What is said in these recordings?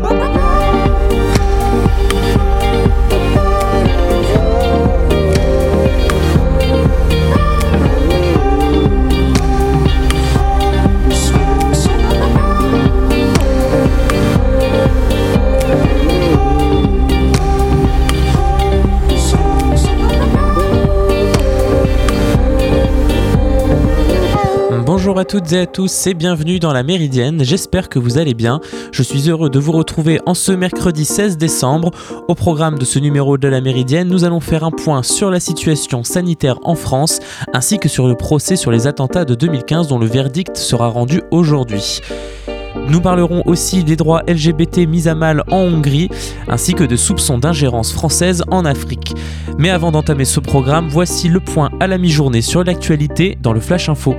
Oh. Toutes et à tous et bienvenue dans la Méridienne, j'espère que vous allez bien. Je suis heureux de vous retrouver en ce mercredi 16 décembre. Au programme de ce numéro de la Méridienne, nous allons faire un point sur la situation sanitaire en France ainsi que sur le procès sur les attentats de 2015 dont le verdict sera rendu aujourd'hui. Nous parlerons aussi des droits LGBT mis à mal en Hongrie, ainsi que de soupçons d'ingérence française en Afrique. Mais avant d'entamer ce programme, voici le point à la mi-journée sur l'actualité dans le Flash Info.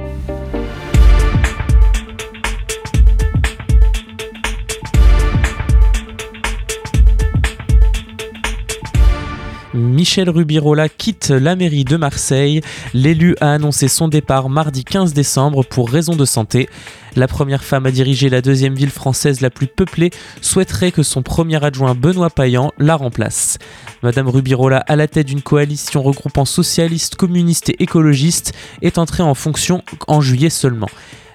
Michel Rubirola quitte la mairie de Marseille. L'élu a annoncé son départ mardi 15 décembre pour raison de santé. La première femme à diriger la deuxième ville française la plus peuplée souhaiterait que son premier adjoint Benoît Payan la remplace. Madame Rubirola, à la tête d'une coalition regroupant socialistes, communistes et écologistes, est entrée en fonction en juillet seulement.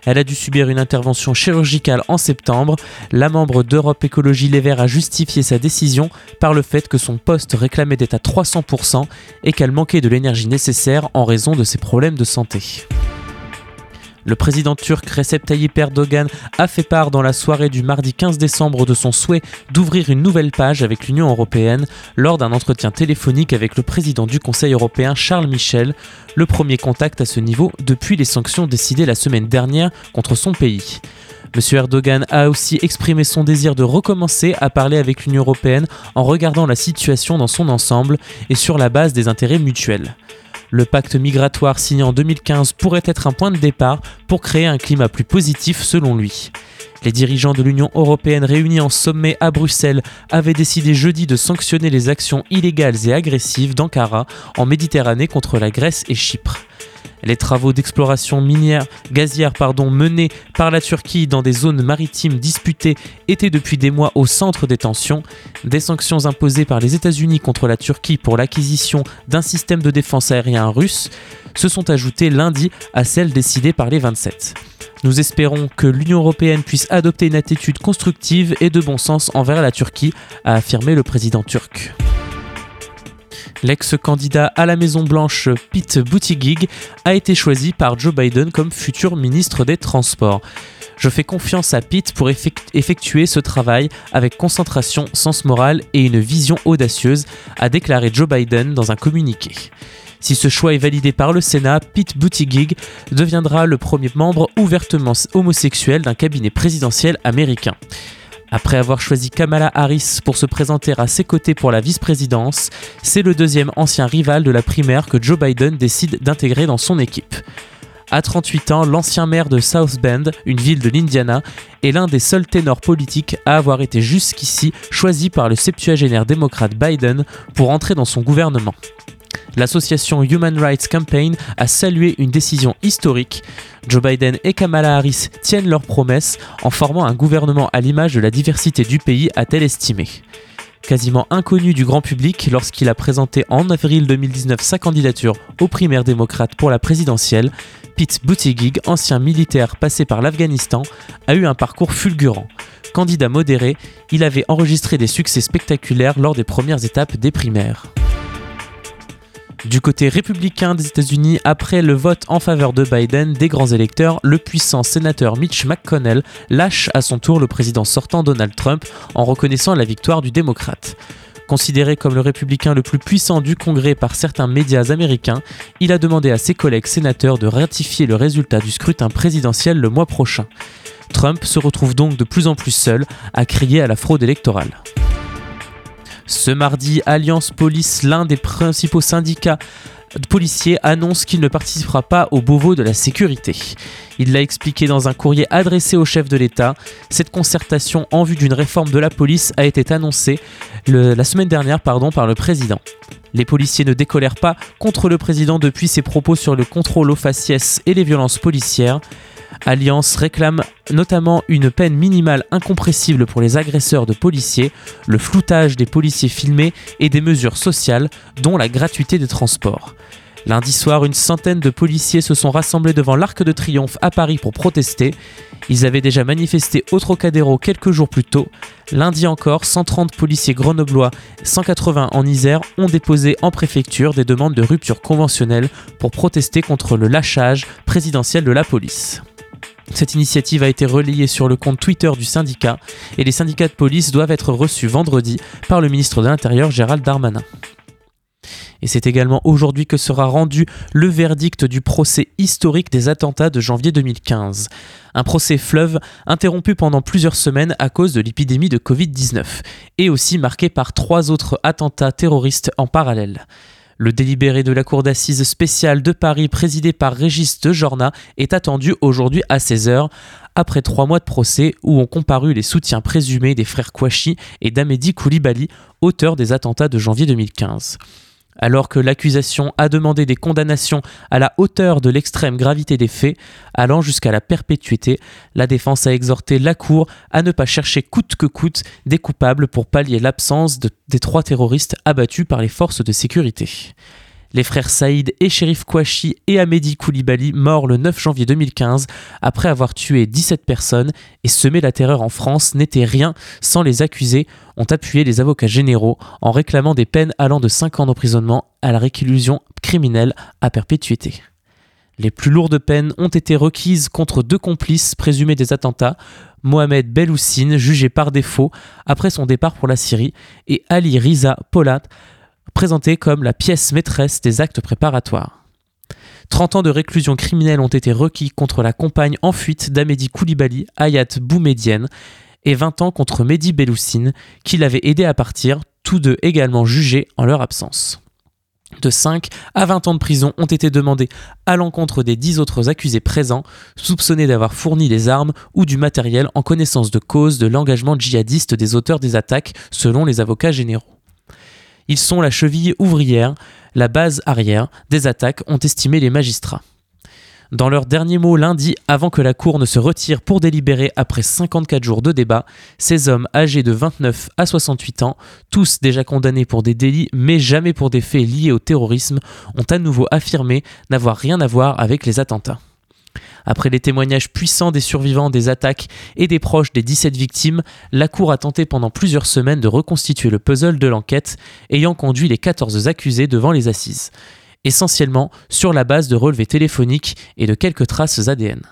Elle a dû subir une intervention chirurgicale en septembre. La membre d'Europe Écologie Les Verts a justifié sa décision par le fait que son poste réclamait d'être à 300% et qu'elle manquait de l'énergie nécessaire en raison de ses problèmes de santé. Le président turc Recep Tayyip Erdogan a fait part dans la soirée du mardi 15 décembre de son souhait d'ouvrir une nouvelle page avec l'Union européenne lors d'un entretien téléphonique avec le président du Conseil européen Charles Michel, le premier contact à ce niveau depuis les sanctions décidées la semaine dernière contre son pays. M. Erdogan a aussi exprimé son désir de recommencer à parler avec l'Union européenne en regardant la situation dans son ensemble et sur la base des intérêts mutuels. Le pacte migratoire signé en 2015 pourrait être un point de départ pour créer un climat plus positif selon lui. Les dirigeants de l'Union européenne réunis en sommet à Bruxelles avaient décidé jeudi de sanctionner les actions illégales et agressives d'Ankara en Méditerranée contre la Grèce et Chypre. Les travaux d'exploration minière gazière pardon, menés par la Turquie dans des zones maritimes disputées étaient depuis des mois au centre des tensions. Des sanctions imposées par les États-Unis contre la Turquie pour l'acquisition d'un système de défense aérien russe se sont ajoutées lundi à celles décidées par les 27. Nous espérons que l'Union européenne puisse adopter une attitude constructive et de bon sens envers la Turquie, a affirmé le président turc. L'ex-candidat à la Maison-Blanche Pete Buttigieg a été choisi par Joe Biden comme futur ministre des Transports. Je fais confiance à Pete pour effectuer ce travail avec concentration, sens moral et une vision audacieuse, a déclaré Joe Biden dans un communiqué. Si ce choix est validé par le Sénat, Pete Buttigieg deviendra le premier membre ouvertement homosexuel d'un cabinet présidentiel américain. Après avoir choisi Kamala Harris pour se présenter à ses côtés pour la vice-présidence, c'est le deuxième ancien rival de la primaire que Joe Biden décide d'intégrer dans son équipe. À 38 ans, l'ancien maire de South Bend, une ville de l'Indiana, est l'un des seuls ténors politiques à avoir été jusqu'ici choisi par le septuagénaire démocrate Biden pour entrer dans son gouvernement. L'association Human Rights Campaign a salué une décision historique. Joe Biden et Kamala Harris tiennent leurs promesses en formant un gouvernement à l'image de la diversité du pays, a-t-elle estimé. Quasiment inconnu du grand public lorsqu'il a présenté en avril 2019 sa candidature aux primaires démocrates pour la présidentielle, Pete Buttigieg, ancien militaire passé par l'Afghanistan, a eu un parcours fulgurant. Candidat modéré, il avait enregistré des succès spectaculaires lors des premières étapes des primaires. Du côté républicain des États-Unis, après le vote en faveur de Biden des grands électeurs, le puissant sénateur Mitch McConnell lâche à son tour le président sortant Donald Trump en reconnaissant la victoire du démocrate. Considéré comme le républicain le plus puissant du Congrès par certains médias américains, il a demandé à ses collègues sénateurs de ratifier le résultat du scrutin présidentiel le mois prochain. Trump se retrouve donc de plus en plus seul à crier à la fraude électorale. Ce mardi, Alliance Police, l'un des principaux syndicats policiers, annonce qu'il ne participera pas au Beauvau de la sécurité. Il l'a expliqué dans un courrier adressé au chef de l'État. Cette concertation en vue d'une réforme de la police a été annoncée la semaine dernière par le président. Les policiers ne décolèrent pas contre le président depuis ses propos sur le contrôle aux faciès et les violences policières. Alliance réclame notamment une peine minimale incompressible pour les agresseurs de policiers, le floutage des policiers filmés et des mesures sociales, dont la gratuité des transports. Lundi soir, une centaine de policiers se sont rassemblés devant l'Arc de Triomphe à Paris pour protester. Ils avaient déjà manifesté au Trocadéro quelques jours plus tôt. Lundi encore, 130 policiers grenoblois et 180 en Isère ont déposé en préfecture des demandes de rupture conventionnelle pour protester contre le lâchage présidentiel de la police. Cette initiative a été relayée sur le compte Twitter du syndicat et les syndicats de police doivent être reçus vendredi par le ministre de l'Intérieur Gérald Darmanin. Et c'est également aujourd'hui que sera rendu le verdict du procès historique des attentats de janvier 2015. Un procès fleuve interrompu pendant plusieurs semaines à cause de l'épidémie de Covid-19 et aussi marqué par trois autres attentats terroristes en parallèle. Le délibéré de la Cour d'assises spéciale de Paris, présidé par Régis de Jorna, est attendu aujourd'hui à 16h, après trois mois de procès où ont comparu les soutiens présumés des frères Kouachi et d'Amédi Koulibaly, auteurs des attentats de janvier 2015. Alors que l'accusation a demandé des condamnations à la hauteur de l'extrême gravité des faits, allant jusqu'à la perpétuité, la défense a exhorté la Cour à ne pas chercher coûte que coûte des coupables pour pallier l'absence des trois terroristes abattus par les forces de sécurité. Les frères Saïd et Shérif Kouachi et Amédi Koulibaly, morts le 9 janvier 2015 après avoir tué 17 personnes et semé la terreur en France, n'étaient rien sans les accusés, ont appuyé les avocats généraux en réclamant des peines allant de 5 ans d'emprisonnement à la réclusion criminelle à perpétuité. Les plus lourdes peines ont été requises contre deux complices présumés des attentats, Mohamed Beloussine, jugé par défaut après son départ pour la Syrie, et Ali Riza Polat, présenté comme la pièce maîtresse des actes préparatoires. 30 ans de réclusion criminelle ont été requis contre la compagne en fuite d'Amédi Koulibaly, Ayat Boumedienne, et 20 ans contre Mehdi Belloussine, qui l'avait aidé à partir, tous deux également jugés en leur absence. De 5 à 20 ans de prison ont été demandés à l'encontre des 10 autres accusés présents, soupçonnés d'avoir fourni des armes ou du matériel en connaissance de cause de l'engagement djihadiste des auteurs des attaques, selon les avocats généraux. Ils sont la cheville ouvrière, la base arrière des attaques, ont estimé les magistrats. Dans leurs derniers mots lundi, avant que la Cour ne se retire pour délibérer après 54 jours de débat, ces hommes âgés de 29 à 68 ans, tous déjà condamnés pour des délits mais jamais pour des faits liés au terrorisme, ont à nouveau affirmé n'avoir rien à voir avec les attentats. Après les témoignages puissants des survivants des attaques et des proches des 17 victimes, la Cour a tenté pendant plusieurs semaines de reconstituer le puzzle de l'enquête, ayant conduit les 14 accusés devant les assises, essentiellement sur la base de relevés téléphoniques et de quelques traces ADN.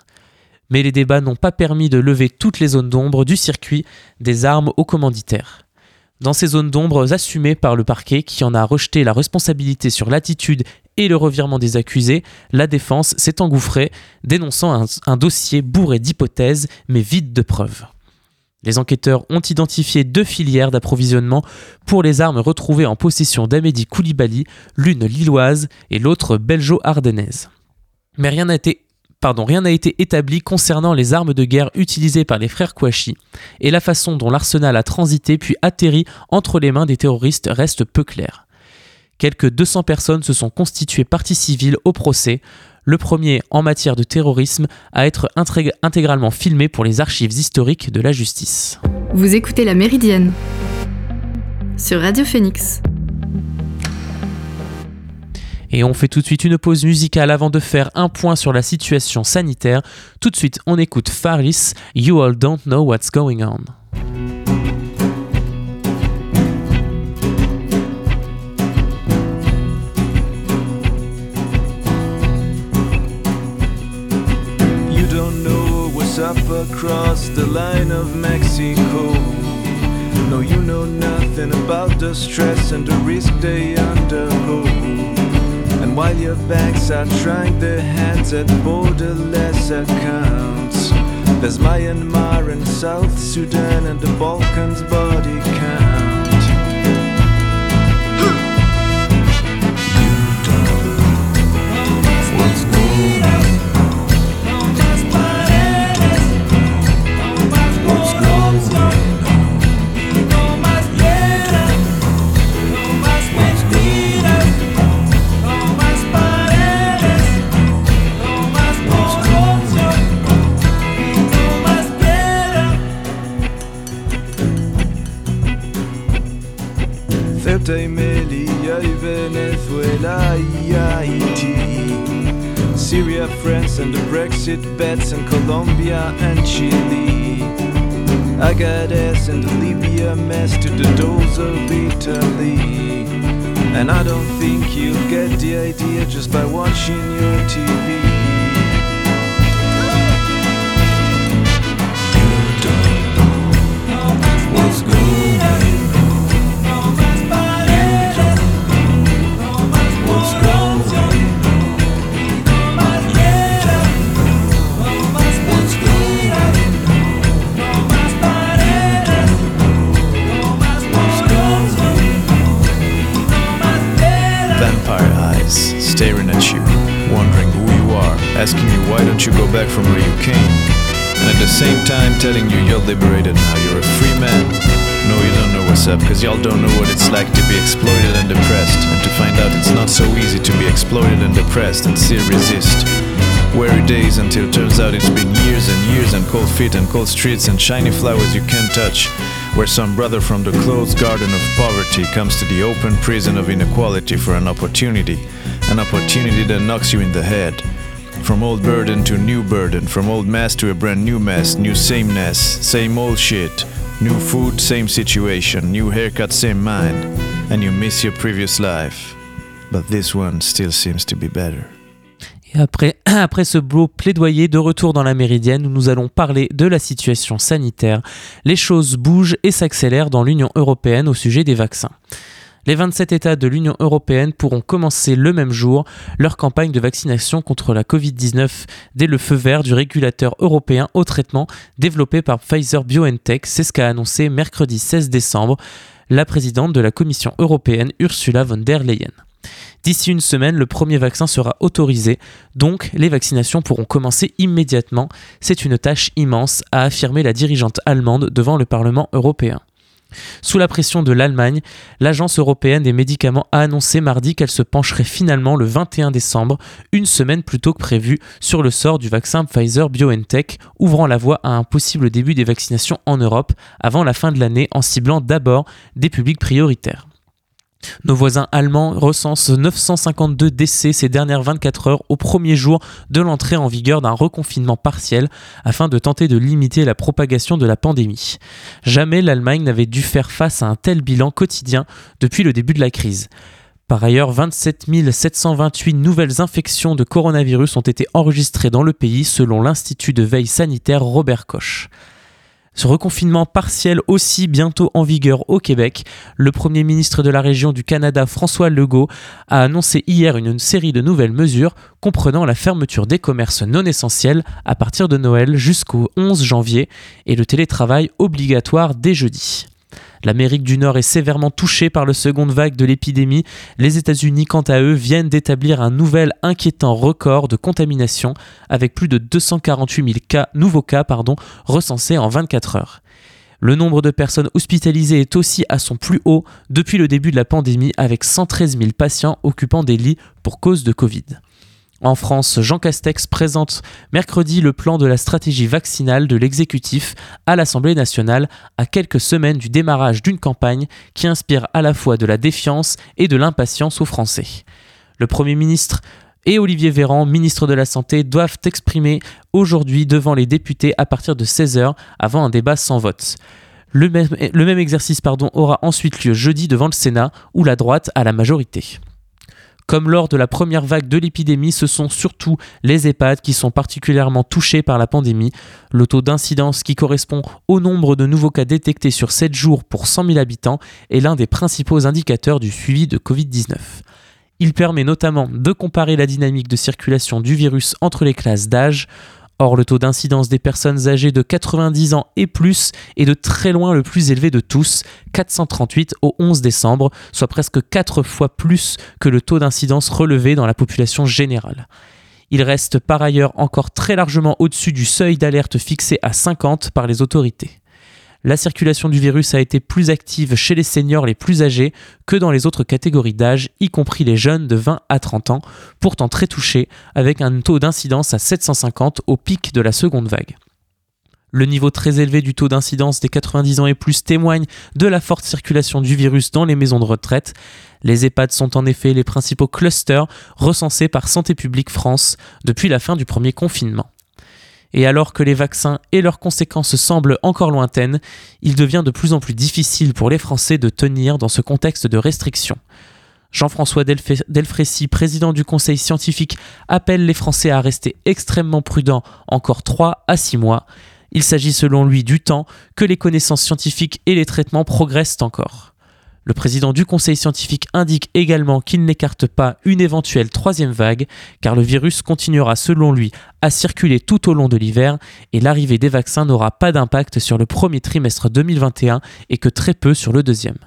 Mais les débats n'ont pas permis de lever toutes les zones d'ombre du circuit des armes aux commanditaires. Dans ces zones d'ombre assumées par le parquet qui en a rejeté la responsabilité sur l'attitude et le revirement des accusés, la défense s'est engouffrée, dénonçant un, dossier bourré d'hypothèses mais vide de preuves. Les enquêteurs ont identifié deux filières d'approvisionnement pour les armes retrouvées en possession d'Amédi Koulibaly, l'une lilloise et l'autre belgeo-ardennaise. Mais rien n'a été rien n'a été établi concernant les armes de guerre utilisées par les frères Kouachi, et la façon dont l'arsenal a transité puis atterri entre les mains des terroristes reste peu claire. Quelques 200 personnes se sont constituées partie civile au procès, le premier en matière de terrorisme à être intégralement filmé pour les archives historiques de la justice. Vous écoutez La Méridienne sur Radio Phoenix. Et on fait tout de suite une pause musicale avant de faire un point sur la situation sanitaire. Tout de suite, on écoute Faris, You All Don't Know What's Going On. Up across the line of Mexico. No, you know nothing about the stress and the risk they undergo. And while your banks are trying their hands at borderless accounts, there's Myanmar and South Sudan and the Balkans body count. Y Venezuela Haiti. Syria, France, and the Brexit bets, and Colombia and Chile. Agadez and the Libya mess to the doors of Italy. And I don't think you'll get the idea just by watching your TV. Asking you why don't you go back from where you came, and at the same time telling you you're liberated now, you're a free man. No, you don't know what's up, cause y'all don't know what it's like to be exploited and depressed, and to find out it's not so easy to be exploited and depressed and still resist. Weary days until turns out it's been years and years and cold feet and cold streets and shiny flowers you can't touch where some brother from the closed garden of poverty comes to the open prison of inequality for an opportunity, an opportunity that knocks you in the head. From old burden to new burden, from old mess to a brand new mess, new sameness, same old shit, new food, same situation, new haircut, same mind, and you miss your previous life. But this one still seems to be better. Et après, après ce beau plaidoyer de retour dans la méridienne, nous allons parler de la situation sanitaire. Les choses bougent et s'accélèrent dans l'Union européenne au sujet des vaccins. Les 27 États de l'Union européenne pourront commencer le même jour leur campagne de vaccination contre la Covid-19 dès le feu vert du régulateur européen au traitement développé par Pfizer BioNTech. C'est ce qu'a annoncé mercredi 16 décembre la présidente de la Commission européenne Ursula von der Leyen. D'ici une semaine, le premier vaccin sera autorisé, donc les vaccinations pourront commencer immédiatement. C'est une tâche immense, a affirmé la dirigeante allemande devant le Parlement européen. Sous la pression de l'Allemagne, l'Agence européenne des médicaments a annoncé mardi qu'elle se pencherait finalement le 21 décembre, une semaine plus tôt que prévu, sur le sort du vaccin Pfizer BioNTech, ouvrant la voie à un possible début des vaccinations en Europe avant la fin de l'année en ciblant d'abord des publics prioritaires. Nos voisins allemands recensent 952 décès ces dernières 24 heures au premier jour de l'entrée en vigueur d'un reconfinement partiel afin de tenter de limiter la propagation de la pandémie. Jamais l'Allemagne n'avait dû faire face à un tel bilan quotidien depuis le début de la crise. Par ailleurs, 27 728 nouvelles infections de coronavirus ont été enregistrées dans le pays selon l'Institut de veille sanitaire Robert Koch. Ce reconfinement partiel aussi bientôt en vigueur au Québec, le Premier ministre de la région du Canada, François Legault, a annoncé hier une série de nouvelles mesures comprenant la fermeture des commerces non essentiels à partir de Noël jusqu'au 11 janvier et le télétravail obligatoire dès jeudi. L'Amérique du Nord est sévèrement touchée par le seconde vague de l'épidémie. Les États-Unis, quant à eux, viennent d'établir un nouvel inquiétant record de contamination avec plus de 248 000 cas, nouveaux cas recensés en 24 heures. Le nombre de personnes hospitalisées est aussi à son plus haut depuis le début de la pandémie avec 113 000 patients occupant des lits pour cause de Covid. En France, Jean Castex présente mercredi le plan de la stratégie vaccinale de l'exécutif à l'Assemblée nationale à quelques semaines du démarrage d'une campagne qui inspire à la fois de la défiance et de l'impatience aux Français. Le Premier ministre et Olivier Véran, ministre de la Santé, doivent exprimer aujourd'hui devant les députés à partir de 16h avant un débat sans vote. Le même, exercice aura ensuite lieu jeudi devant le Sénat où la droite a la majorité. Comme lors de la première vague de l'épidémie, ce sont surtout les EHPAD qui sont particulièrement touchés par la pandémie. Le taux d'incidence qui correspond au nombre de nouveaux cas détectés sur 7 jours pour 100 000 habitants est l'un des principaux indicateurs du suivi de Covid-19. Il permet notamment de comparer la dynamique de circulation du virus entre les classes d'âge. Or, le taux d'incidence des personnes âgées de 90 ans et plus est de très loin le plus élevé de tous, 438 au 11 décembre, soit presque 4 fois plus que le taux d'incidence relevé dans la population générale. Il reste par ailleurs encore très largement au-dessus du seuil d'alerte fixé à 50 par les autorités la circulation du virus a été plus active chez les seniors les plus âgés que dans les autres catégories d'âge, y compris les jeunes de 20 à 30 ans, pourtant très touchés, avec un taux d'incidence à 750 au pic de la seconde vague. Le niveau très élevé du taux d'incidence des 90 ans et plus témoigne de la forte circulation du virus dans les maisons de retraite. Les EHPAD sont en effet les principaux clusters recensés par Santé publique France depuis la fin du premier confinement. Et alors que les vaccins et leurs conséquences semblent encore lointaines, il devient de plus en plus difficile pour les Français de tenir dans ce contexte de restriction. Jean-François Delfrécy, président du Conseil scientifique, appelle les Français à rester extrêmement prudents encore 3 à 6 mois. Il s'agit selon lui du temps que les connaissances scientifiques et les traitements progressent encore. Le président du Conseil scientifique indique également qu'il n'écarte pas une éventuelle troisième vague, car le virus continuera selon lui à circuler tout au long de l'hiver et l'arrivée des vaccins n'aura pas d'impact sur le premier trimestre 2021 et que très peu sur le deuxième.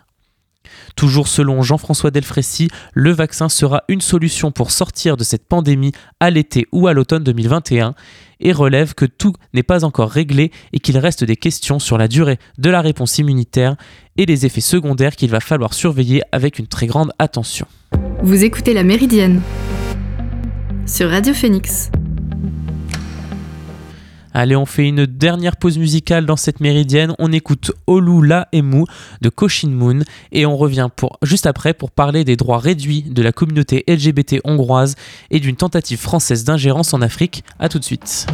Toujours selon Jean-François Delfrécy, le vaccin sera une solution pour sortir de cette pandémie à l'été ou à l'automne 2021 et relève que tout n'est pas encore réglé et qu'il reste des questions sur la durée de la réponse immunitaire et les effets secondaires qu'il va falloir surveiller avec une très grande attention. Vous écoutez La Méridienne sur Radio Phoenix. Allez, on fait une dernière pause musicale dans cette méridienne. On écoute Olu La Emu de Koshin Moon et on revient pour, juste après pour parler des droits réduits de la communauté LGBT hongroise et d'une tentative française d'ingérence en Afrique. A tout de suite.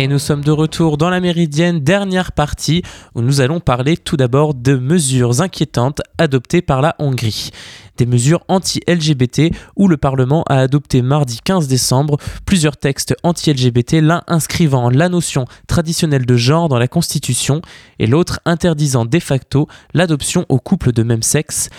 Et nous sommes de retour dans la Méridienne, dernière partie, où nous allons parler tout d'abord de mesures inquiétantes adoptées par la Hongrie. Des mesures anti-LGBT où le Parlement a adopté mardi 15 décembre plusieurs textes anti-LGBT, l'un inscrivant la notion traditionnelle de genre dans la Constitution et l'autre interdisant de facto l'adoption aux couples de même sexe.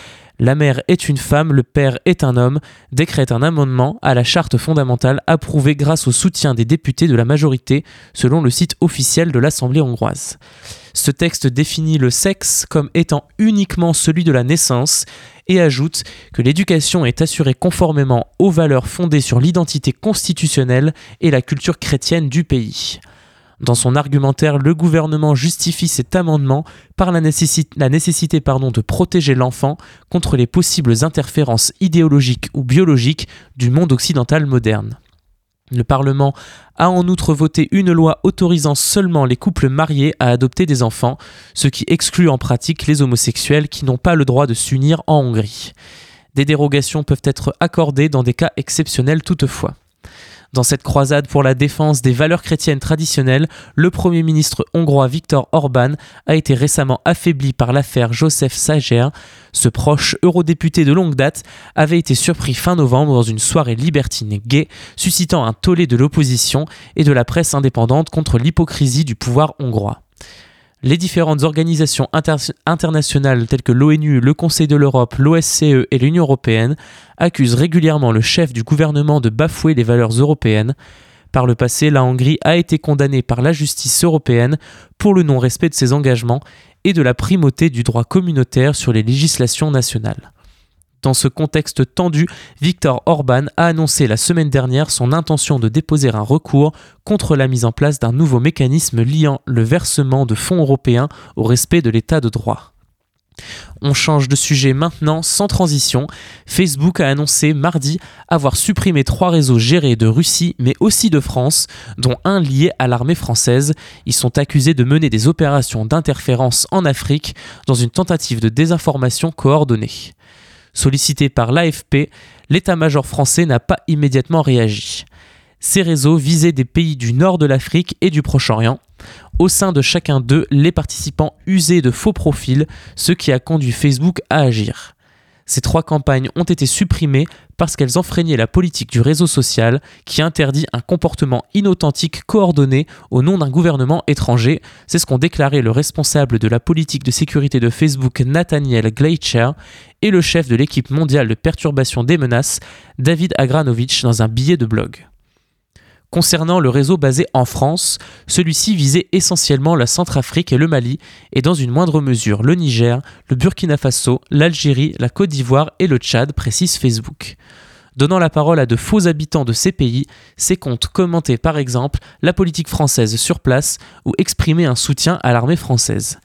La mère est une femme, le père est un homme, décrète un amendement à la charte fondamentale approuvé grâce au soutien des députés de la majorité, selon le site officiel de l'Assemblée hongroise. Ce texte définit le sexe comme étant uniquement celui de la naissance et ajoute que l'éducation est assurée conformément aux valeurs fondées sur l'identité constitutionnelle et la culture chrétienne du pays. Dans son argumentaire, le gouvernement justifie cet amendement par la nécessité, de protéger l'enfant contre les possibles interférences idéologiques ou biologiques du monde occidental moderne. Le Parlement a en outre voté une loi autorisant seulement les couples mariés à adopter des enfants, ce qui exclut en pratique les homosexuels qui n'ont pas le droit de s'unir en Hongrie. Des dérogations peuvent être accordées dans des cas exceptionnels toutefois. Dans cette croisade pour la défense des valeurs chrétiennes traditionnelles, le Premier ministre hongrois Viktor Orban a été récemment affaibli par l'affaire Joseph Sager. Ce proche eurodéputé de longue date avait été surpris fin novembre dans une soirée libertine gay, suscitant un tollé de l'opposition et de la presse indépendante contre l'hypocrisie du pouvoir hongrois. Les différentes organisations internationales telles que l'ONU, le Conseil de l'Europe, l'OSCE et l'Union européenne accusent régulièrement le chef du gouvernement de bafouer les valeurs européennes. Par le passé, la Hongrie a été condamnée par la justice européenne pour le non-respect de ses engagements et de la primauté du droit communautaire sur les législations nationales. Dans ce contexte tendu, Viktor Orban a annoncé la semaine dernière son intention de déposer un recours contre la mise en place d'un nouveau mécanisme liant le versement de fonds européens au respect de l'état de droit. On change de sujet maintenant sans transition. Facebook a annoncé mardi avoir supprimé trois réseaux gérés de Russie mais aussi de France, dont un lié à l'armée française. Ils sont accusés de mener des opérations d'interférence en Afrique dans une tentative de désinformation coordonnée. Sollicité par l'AFP, l'état-major français n'a pas immédiatement réagi. Ces réseaux visaient des pays du nord de l'Afrique et du Proche-Orient. Au sein de chacun d'eux, les participants usaient de faux profils, ce qui a conduit Facebook à agir. Ces trois campagnes ont été supprimées parce qu'elles enfreignaient la politique du réseau social qui interdit un comportement inauthentique coordonné au nom d'un gouvernement étranger. C'est ce qu'ont déclaré le responsable de la politique de sécurité de Facebook Nathaniel Gleicher et le chef de l'équipe mondiale de perturbation des menaces David Agranovich dans un billet de blog. Concernant le réseau basé en France, celui-ci visait essentiellement la Centrafrique et le Mali, et dans une moindre mesure le Niger, le Burkina Faso, l'Algérie, la Côte d'Ivoire et le Tchad, précise Facebook. Donnant la parole à de faux habitants de ces pays, ces comptes commentaient par exemple la politique française sur place ou exprimaient un soutien à l'armée française.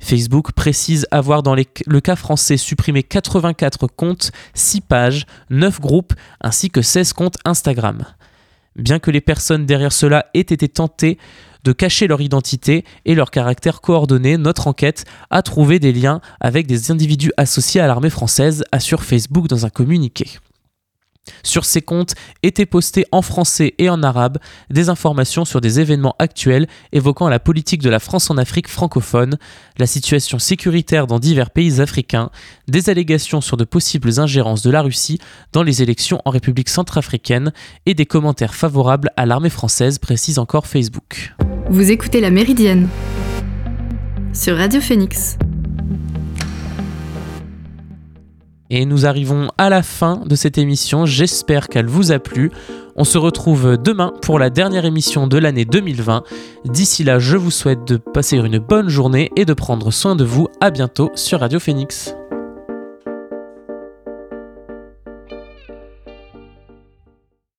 Facebook précise avoir dans le cas français supprimé 84 comptes, 6 pages, 9 groupes ainsi que 16 comptes Instagram. Bien que les personnes derrière cela aient été tentées de cacher leur identité et leur caractère coordonné, notre enquête a trouvé des liens avec des individus associés à l'armée française, assure Facebook dans un communiqué. Sur ces comptes étaient postées en français et en arabe des informations sur des événements actuels évoquant la politique de la France en Afrique francophone, la situation sécuritaire dans divers pays africains, des allégations sur de possibles ingérences de la Russie dans les élections en République centrafricaine et des commentaires favorables à l'armée française, précise encore Facebook. Vous écoutez La Méridienne sur Radio Phoenix. Et nous arrivons à la fin de cette émission. J'espère qu'elle vous a plu. On se retrouve demain pour la dernière émission de l'année 2020. D'ici là, je vous souhaite de passer une bonne journée et de prendre soin de vous. À bientôt sur Radio Phoenix.